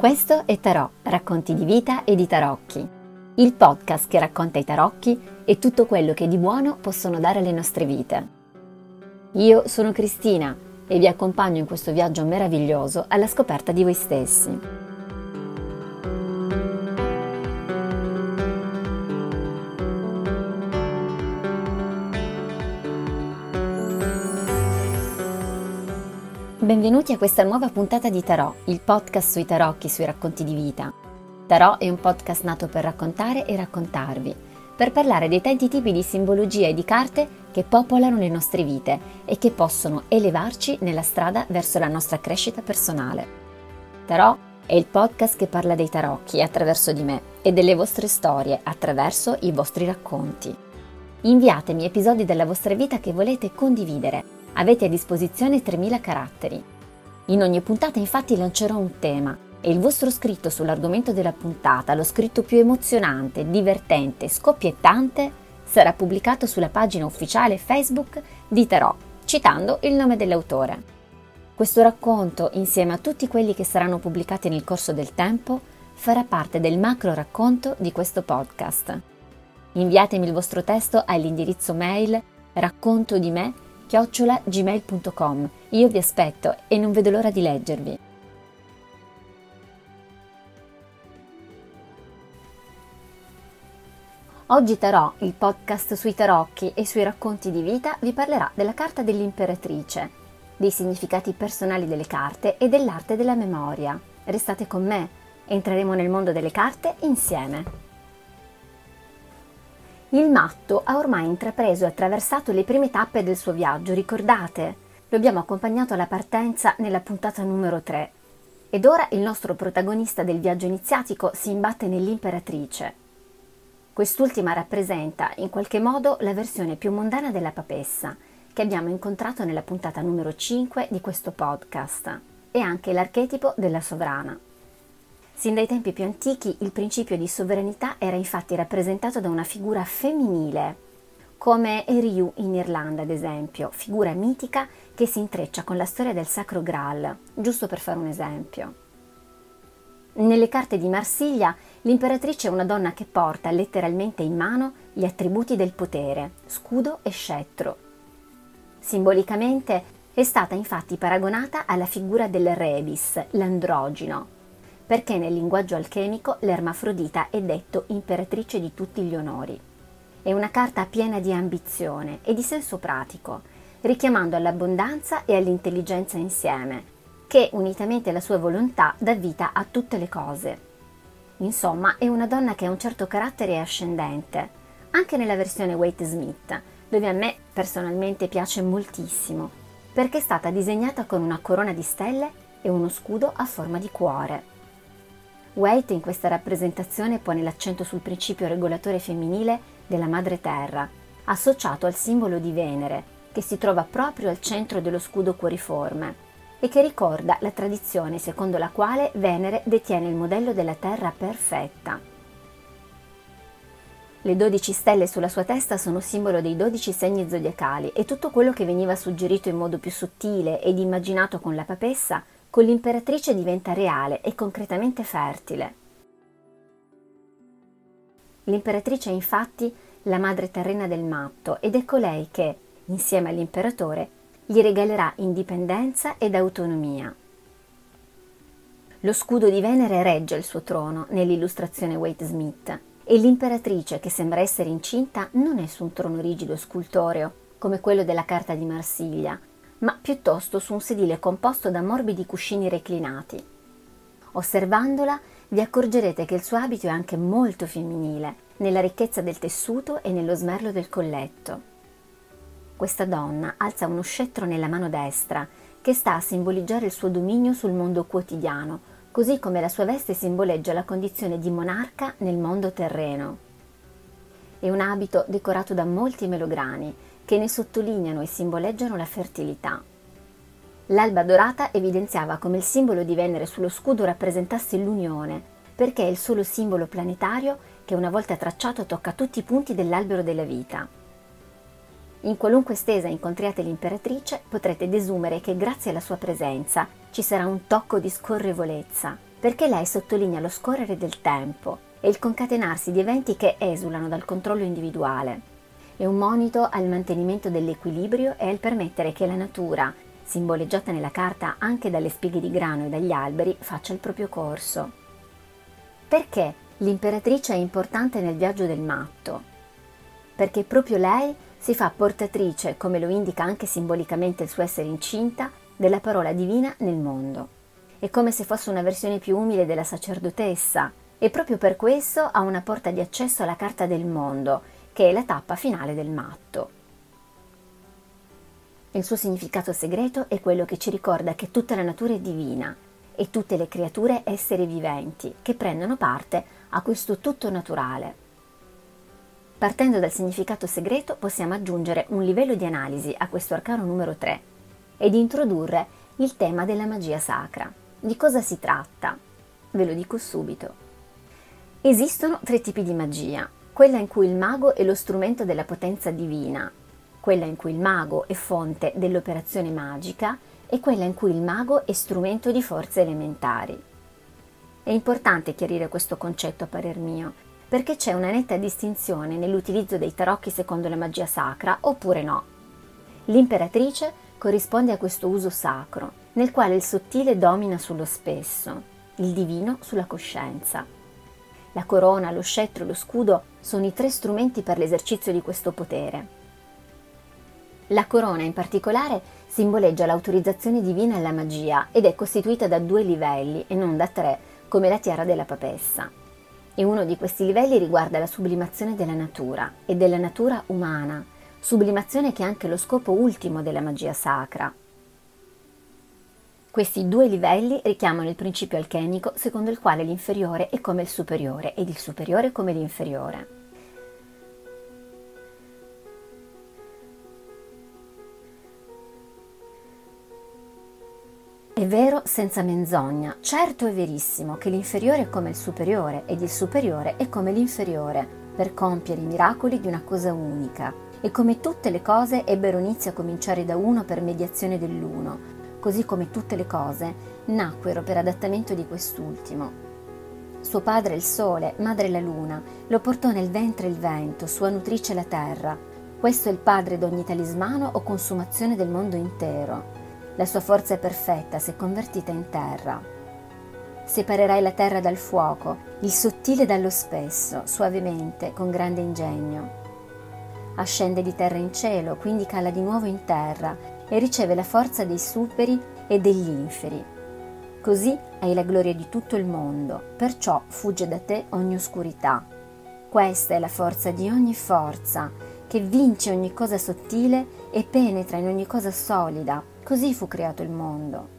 Questo è Tarò, racconti di vita e di tarocchi, il podcast che racconta i tarocchi e tutto quello che di buono possono dare alle nostre vite. Io sono Cristina e vi accompagno in questo viaggio meraviglioso alla scoperta di voi stessi. Benvenuti a questa nuova puntata di Tarò, il podcast sui tarocchi, sui racconti di vita. Tarò è un podcast nato per raccontare e raccontarvi, per parlare dei tanti tipi di simbologia e di carte che popolano le nostre vite e che possono elevarci nella strada verso la nostra crescita personale. Tarò è il podcast che parla dei tarocchi attraverso di me e delle vostre storie attraverso i vostri racconti. Inviatemi episodi della vostra vita che volete condividere Avete a disposizione 3000 caratteri. In ogni puntata infatti lancerò un tema e il vostro scritto sull'argomento della puntata, lo scritto più emozionante, divertente, scoppiettante, sarà pubblicato sulla pagina ufficiale Facebook di Tarot, citando il nome dell'autore. Questo racconto, insieme a tutti quelli che saranno pubblicati nel corso del tempo, farà parte del macro racconto di questo podcast. Inviatemi il vostro testo all'indirizzo mail racconto di me chiocciolagmail.com. Io vi aspetto e non vedo l'ora di leggervi. Oggi Tarò, il podcast sui tarocchi e sui racconti di vita, vi parlerà della carta dell'imperatrice, dei significati personali delle carte e dell'arte della memoria. Restate con me, entreremo nel mondo delle carte insieme. Il matto ha ormai intrapreso e attraversato le prime tappe del suo viaggio, ricordate? Lo abbiamo accompagnato alla partenza nella puntata numero 3. Ed ora il nostro protagonista del viaggio iniziatico si imbatte nell'imperatrice. Quest'ultima rappresenta, in qualche modo, la versione più mondana della papessa, che abbiamo incontrato nella puntata numero 5 di questo podcast, e anche l'archetipo della sovrana. Sin dai tempi più antichi il principio di sovranità era infatti rappresentato da una figura femminile, come Eriu in Irlanda ad esempio, figura mitica che si intreccia con la storia del Sacro Graal, giusto per fare un esempio. Nelle carte di Marsiglia l'imperatrice è una donna che porta letteralmente in mano gli attributi del potere, scudo e scettro. Simbolicamente è stata infatti paragonata alla figura del Rebis, l'androgino, perché nel linguaggio alchemico l'ermafrodita è detto imperatrice di tutti gli onori. È una carta piena di ambizione e di senso pratico, richiamando all'abbondanza e all'intelligenza insieme, che unitamente alla sua volontà dà vita a tutte le cose. Insomma, è una donna che ha un certo carattere ascendente, anche nella versione Wade Smith, dove a me personalmente piace moltissimo, perché è stata disegnata con una corona di stelle e uno scudo a forma di cuore. Waite in questa rappresentazione pone l'accento sul principio regolatore femminile della madre terra, associato al simbolo di Venere, che si trova proprio al centro dello scudo cuoriforme e che ricorda la tradizione secondo la quale Venere detiene il modello della terra perfetta. Le dodici stelle sulla sua testa sono simbolo dei dodici segni zodiacali e tutto quello che veniva suggerito in modo più sottile ed immaginato con la papessa con l'imperatrice diventa reale e concretamente fertile. L'imperatrice è infatti la madre terrena del matto ed è colei che, insieme all'imperatore, gli regalerà indipendenza ed autonomia. Lo scudo di Venere regge il suo trono nell'illustrazione Waite Smith e l'imperatrice che sembra essere incinta non è su un trono rigido e scultoreo come quello della carta di Marsiglia, ma piuttosto su un sedile composto da morbidi cuscini reclinati. Osservandola vi accorgerete che il suo abito è anche molto femminile, nella ricchezza del tessuto e nello smerlo del colletto. Questa donna alza uno scettro nella mano destra, che sta a simboleggiare il suo dominio sul mondo quotidiano, così come la sua veste simboleggia la condizione di monarca nel mondo terreno. È un abito decorato da molti melograni, che ne sottolineano e simboleggiano la fertilità. L'alba dorata evidenziava come il simbolo di Venere sullo scudo rappresentasse l'unione, perché è il solo simbolo planetario che una volta tracciato tocca tutti i punti dell'albero della vita. In qualunque stesa incontriate l'imperatrice potrete desumere che grazie alla sua presenza ci sarà un tocco di scorrevolezza, perché lei sottolinea lo scorrere del tempo e il concatenarsi di eventi che esulano dal controllo individuale. È un monito al mantenimento dell'equilibrio e al permettere che la natura, simboleggiata nella carta anche dalle spighe di grano e dagli alberi, faccia il proprio corso. Perché l'imperatrice è importante nel viaggio del matto? Perché proprio lei si fa portatrice, come lo indica anche simbolicamente il suo essere incinta, della parola divina nel mondo. È come se fosse una versione più umile della sacerdotessa e proprio per questo ha una porta di accesso alla carta del mondo, che è la tappa finale del matto. Il suo significato segreto è quello che ci ricorda che tutta la natura è divina e tutte le creature esseri viventi che prendono parte a questo tutto naturale. Partendo dal significato segreto possiamo aggiungere un livello di analisi a questo arcano numero 3 ed introdurre il tema della magia sacra. Di cosa si tratta? Ve lo dico subito. Esistono tre tipi di magia, quella in cui il mago è lo strumento della potenza divina, quella in cui il mago è fonte dell'operazione magica e quella in cui il mago è strumento di forze elementari. È importante chiarire questo concetto a parer mio, perché c'è una netta distinzione nell'utilizzo dei tarocchi secondo la magia sacra oppure no. L'imperatrice corrisponde a questo uso sacro, nel quale il sottile domina sullo spesso, il divino sulla coscienza. La corona, lo scettro e lo scudo sono i tre strumenti per l'esercizio di questo potere. La corona in particolare simboleggia l'autorizzazione divina alla magia ed è costituita da due livelli e non da tre, come la tiara della papessa e uno di questi livelli riguarda la sublimazione della natura e della natura umana, sublimazione che è anche lo scopo ultimo della magia sacra. Questi due livelli richiamano il principio alchemico secondo il quale l'inferiore è come il superiore ed il superiore come l'inferiore. È vero senza menzogna, certo è verissimo che l'inferiore è come il superiore ed il superiore è come l'inferiore per compiere i miracoli di una cosa unica. E come tutte le cose ebbero inizio a cominciare da uno per mediazione dell'uno, così come tutte le cose nacquero per adattamento di quest'ultimo. Suo padre il sole, madre la luna, lo portò nel ventre il vento, sua nutrice la terra. Questo è il padre d'ogni talismano o consumazione del mondo intero. La sua forza è perfetta se convertita in terra. Separerai la terra dal fuoco, il sottile dallo spesso, suavemente, con grande ingegno. Ascende di terra in cielo, quindi cala di nuovo in terra e riceve la forza dei superi e degli inferi. Così hai la gloria di tutto il mondo, perciò fugge da te ogni oscurità. Questa è la forza di ogni forza, che vince ogni cosa sottile e penetra in ogni cosa solida, Così fu creato il mondo.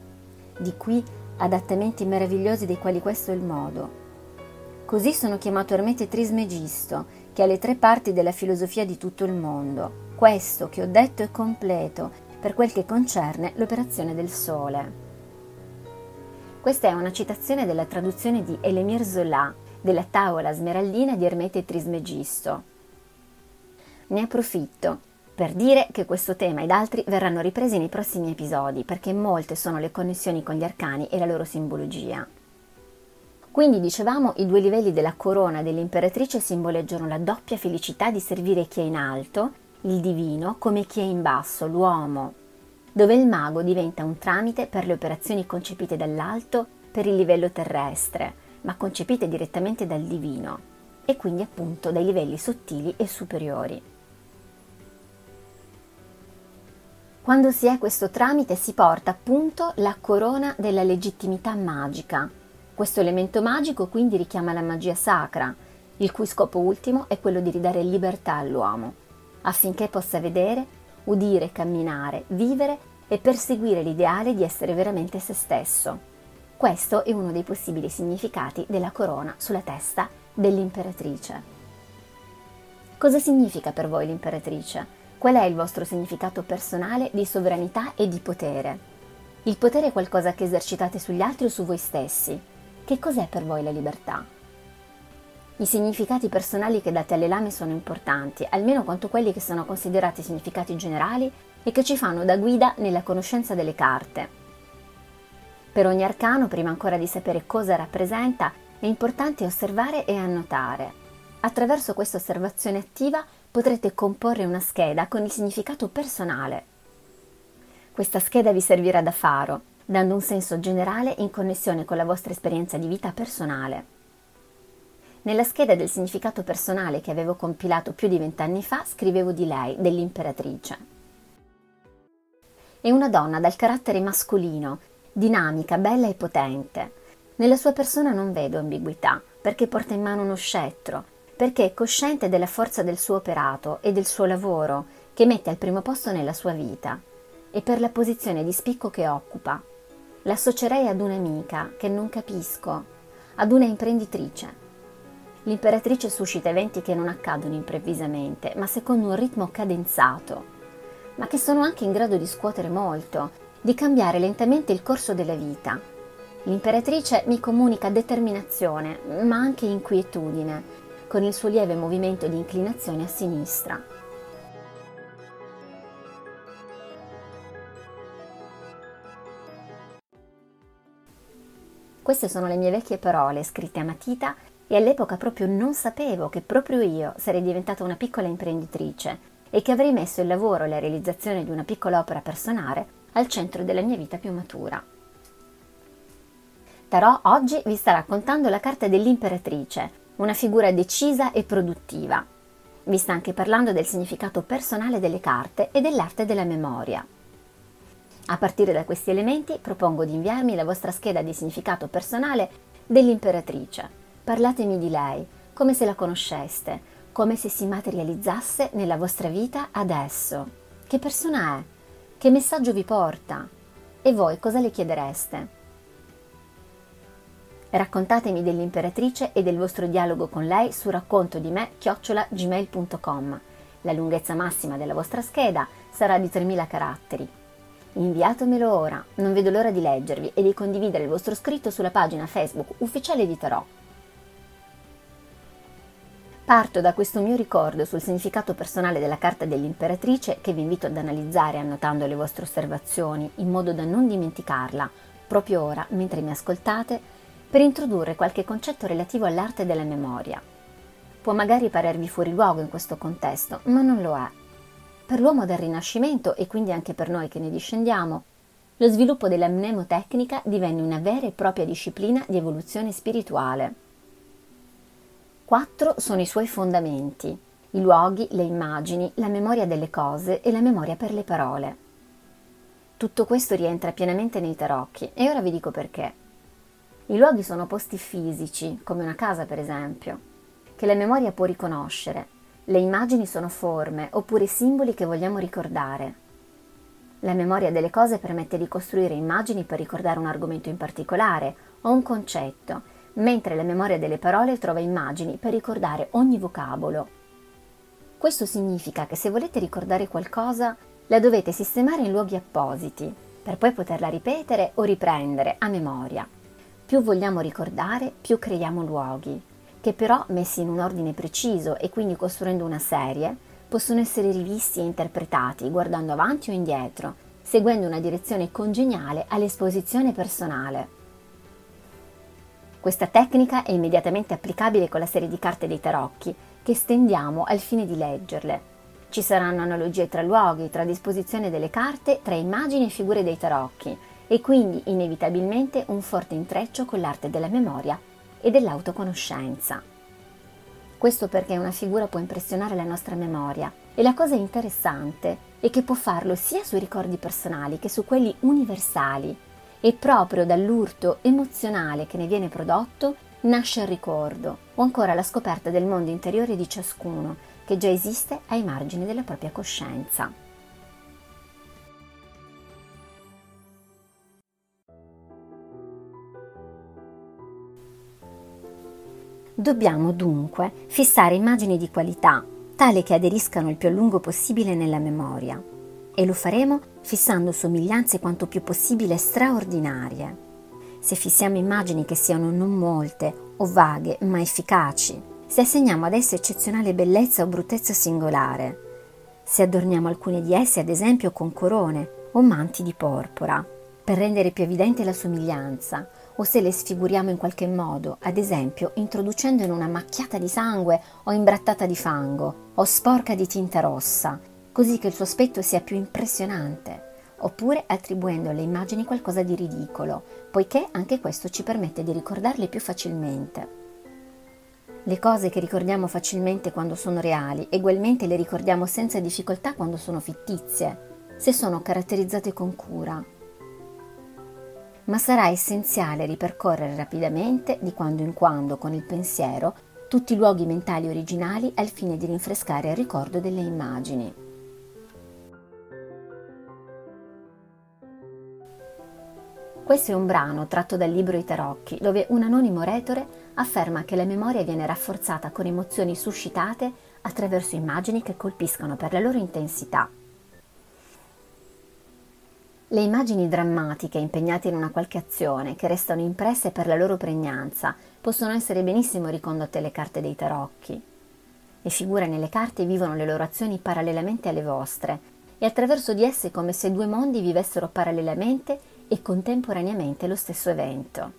Di qui adattamenti meravigliosi dei quali questo è il modo. Così sono chiamato Ermete Trismegisto, che ha le tre parti della filosofia di tutto il mondo. Questo che ho detto è completo per quel che concerne l'operazione del Sole. Questa è una citazione della traduzione di Elemir Zola della tavola smeraldina di Ermete Trismegisto. Ne approfitto per dire che questo tema ed altri verranno ripresi nei prossimi episodi, perché molte sono le connessioni con gli arcani e la loro simbologia. Quindi dicevamo i due livelli della corona dell'imperatrice simboleggiano la doppia felicità di servire chi è in alto, il divino, come chi è in basso, l'uomo, dove il mago diventa un tramite per le operazioni concepite dall'alto per il livello terrestre, ma concepite direttamente dal divino, e quindi appunto dai livelli sottili e superiori. Quando si è questo tramite si porta appunto la corona della legittimità magica. Questo elemento magico quindi richiama la magia sacra, il cui scopo ultimo è quello di ridare libertà all'uomo, affinché possa vedere, udire, camminare, vivere e perseguire l'ideale di essere veramente se stesso. Questo è uno dei possibili significati della corona sulla testa dell'imperatrice. Cosa significa per voi l'imperatrice? Qual è il vostro significato personale di sovranità e di potere? Il potere è qualcosa che esercitate sugli altri o su voi stessi. Che cos'è per voi la libertà? I significati personali che date alle lame sono importanti, almeno quanto quelli che sono considerati significati generali e che ci fanno da guida nella conoscenza delle carte. Per ogni arcano, prima ancora di sapere cosa rappresenta, è importante osservare e annotare. Attraverso questa osservazione attiva potrete comporre una scheda con il significato personale. Questa scheda vi servirà da faro, dando un senso generale in connessione con la vostra esperienza di vita personale. Nella scheda del significato personale che avevo compilato più di vent'anni fa scrivevo di lei, dell'imperatrice. È una donna dal carattere mascolino, dinamica, bella e potente. Nella sua persona non vedo ambiguità, perché porta in mano uno scettro, perché è cosciente della forza del suo operato e del suo lavoro, che mette al primo posto nella sua vita, e per la posizione di spicco che occupa, L'associerei ad un'amica che non capisco, ad una imprenditrice. L'imperatrice suscita eventi che non accadono improvvisamente, ma secondo un ritmo cadenzato, ma che sono anche in grado di scuotere molto, di cambiare lentamente il corso della vita. L'imperatrice mi comunica determinazione, ma anche inquietudine, con il suo lieve movimento di inclinazione a sinistra. Queste sono le mie vecchie parole scritte a matita e all'epoca proprio non sapevo che proprio io sarei diventata una piccola imprenditrice e che avrei messo il lavoro e la realizzazione di una piccola opera personale al centro della mia vita più matura. Tarò oggi vi sta raccontando la carta dell'imperatrice, una figura decisa e produttiva. Vi sta anche parlando del significato personale delle carte e dell'arte della memoria. A partire da questi elementi propongo di inviarmi la vostra scheda di significato personale dell'imperatrice. Parlatemi di lei, come se la conosceste, come se si materializzasse nella vostra vita adesso. Che persona è? Che messaggio vi porta? E voi cosa le chiedereste? Raccontatemi dell'imperatrice e del vostro dialogo con lei su racconto di me chiocciolagmail.com. La lunghezza massima della vostra scheda sarà di 3000 caratteri Inviatemelo ora, non vedo l'ora di leggervi e di condividere il vostro scritto sulla pagina Facebook ufficiale di Tarot. Parto da questo mio ricordo sul significato personale della carta dell'imperatrice che vi invito ad analizzare annotando le vostre osservazioni in modo da non dimenticarla proprio ora mentre mi ascoltate per introdurre qualche concetto relativo all'arte della memoria. Può magari parervi fuori luogo in questo contesto, ma non lo è per l'uomo del Rinascimento e quindi anche per noi che ne discendiamo, lo sviluppo della mnemotecnica divenne una vera e propria disciplina di evoluzione spirituale. Quattro sono i suoi fondamenti, i luoghi, le immagini, la memoria delle cose e la memoria per le parole. Tutto questo rientra pienamente nei tarocchi e ora vi dico perché. I luoghi sono posti fisici, come una casa per esempio, che la memoria può riconoscere le immagini sono forme oppure simboli che vogliamo ricordare. La memoria delle cose permette di costruire immagini per ricordare un argomento in particolare o un concetto, mentre la memoria delle parole trova immagini per ricordare ogni vocabolo. Questo significa che se volete ricordare qualcosa, la dovete sistemare in luoghi appositi, per poi poterla ripetere o riprendere a memoria. Più vogliamo ricordare, più creiamo luoghi che però messi in un ordine preciso e quindi costruendo una serie, possono essere rivisti e interpretati guardando avanti o indietro, seguendo una direzione congeniale all'esposizione personale. Questa tecnica è immediatamente applicabile con la serie di carte dei tarocchi, che stendiamo al fine di leggerle. Ci saranno analogie tra luoghi, tra disposizione delle carte, tra immagini e figure dei tarocchi, e quindi inevitabilmente un forte intreccio con l'arte della memoria e dell'autoconoscenza. Questo perché una figura può impressionare la nostra memoria e la cosa interessante è che può farlo sia sui ricordi personali che su quelli universali e proprio dall'urto emozionale che ne viene prodotto nasce il ricordo o ancora la scoperta del mondo interiore di ciascuno che già esiste ai margini della propria coscienza. Dobbiamo dunque fissare immagini di qualità, tale che aderiscano il più a lungo possibile nella memoria. E lo faremo fissando somiglianze quanto più possibile straordinarie. Se fissiamo immagini che siano non molte o vaghe ma efficaci, se assegniamo ad esse eccezionale bellezza o bruttezza singolare, se adorniamo alcune di esse ad esempio con corone o manti di porpora, per rendere più evidente la somiglianza. O se le sfiguriamo in qualche modo, ad esempio introducendo in una macchiata di sangue o imbrattata di fango o sporca di tinta rossa, così che il suo aspetto sia più impressionante, oppure attribuendo alle immagini qualcosa di ridicolo, poiché anche questo ci permette di ricordarle più facilmente. Le cose che ricordiamo facilmente quando sono reali, ugualmente le ricordiamo senza difficoltà quando sono fittizie, se sono caratterizzate con cura. Ma sarà essenziale ripercorrere rapidamente, di quando in quando, con il pensiero, tutti i luoghi mentali originali al fine di rinfrescare il ricordo delle immagini. Questo è un brano tratto dal libro I Tarocchi, dove un anonimo retore afferma che la memoria viene rafforzata con emozioni suscitate attraverso immagini che colpiscono per la loro intensità. Le immagini drammatiche impegnate in una qualche azione, che restano impresse per la loro pregnanza, possono essere benissimo ricondotte alle carte dei tarocchi. Le figure nelle carte vivono le loro azioni parallelamente alle vostre e attraverso di esse come se due mondi vivessero parallelamente e contemporaneamente lo stesso evento.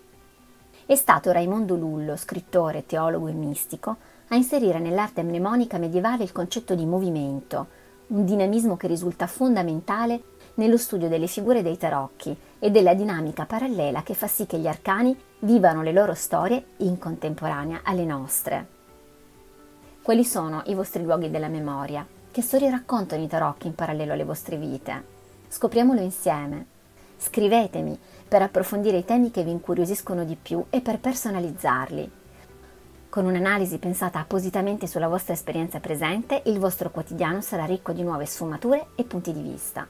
È stato Raimondo Lullo, scrittore, teologo e mistico, a inserire nell'arte mnemonica medievale il concetto di movimento, un dinamismo che risulta fondamentale nello studio delle figure dei tarocchi e della dinamica parallela che fa sì che gli arcani vivano le loro storie in contemporanea alle nostre. Quali sono i vostri luoghi della memoria? Che storie raccontano i tarocchi in parallelo alle vostre vite? Scopriamolo insieme. Scrivetemi per approfondire i temi che vi incuriosiscono di più e per personalizzarli. Con un'analisi pensata appositamente sulla vostra esperienza presente, il vostro quotidiano sarà ricco di nuove sfumature e punti di vista.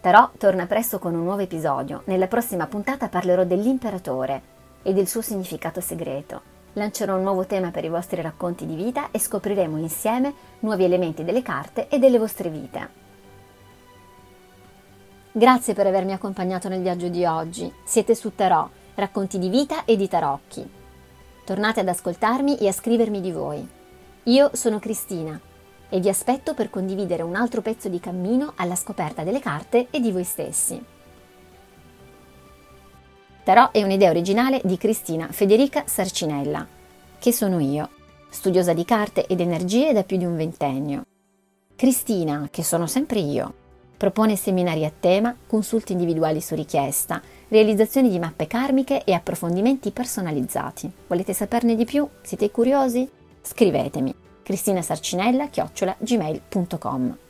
Però torna presto con un nuovo episodio. Nella prossima puntata parlerò dell'imperatore e del suo significato segreto. Lancerò un nuovo tema per i vostri racconti di vita e scopriremo insieme nuovi elementi delle carte e delle vostre vite. Grazie per avermi accompagnato nel viaggio di oggi. Siete su Tarò, racconti di vita e di tarocchi. Tornate ad ascoltarmi e a scrivermi di voi. Io sono Cristina e vi aspetto per condividere un altro pezzo di cammino alla scoperta delle carte e di voi stessi. Tarot è un'idea originale di Cristina Federica Sarcinella, che sono io, studiosa di carte ed energie da più di un ventennio. Cristina, che sono sempre io, propone seminari a tema, consulti individuali su richiesta, realizzazioni di mappe karmiche e approfondimenti personalizzati. Volete saperne di più? Siete curiosi? Scrivetemi cristinasarcinella-gmail.com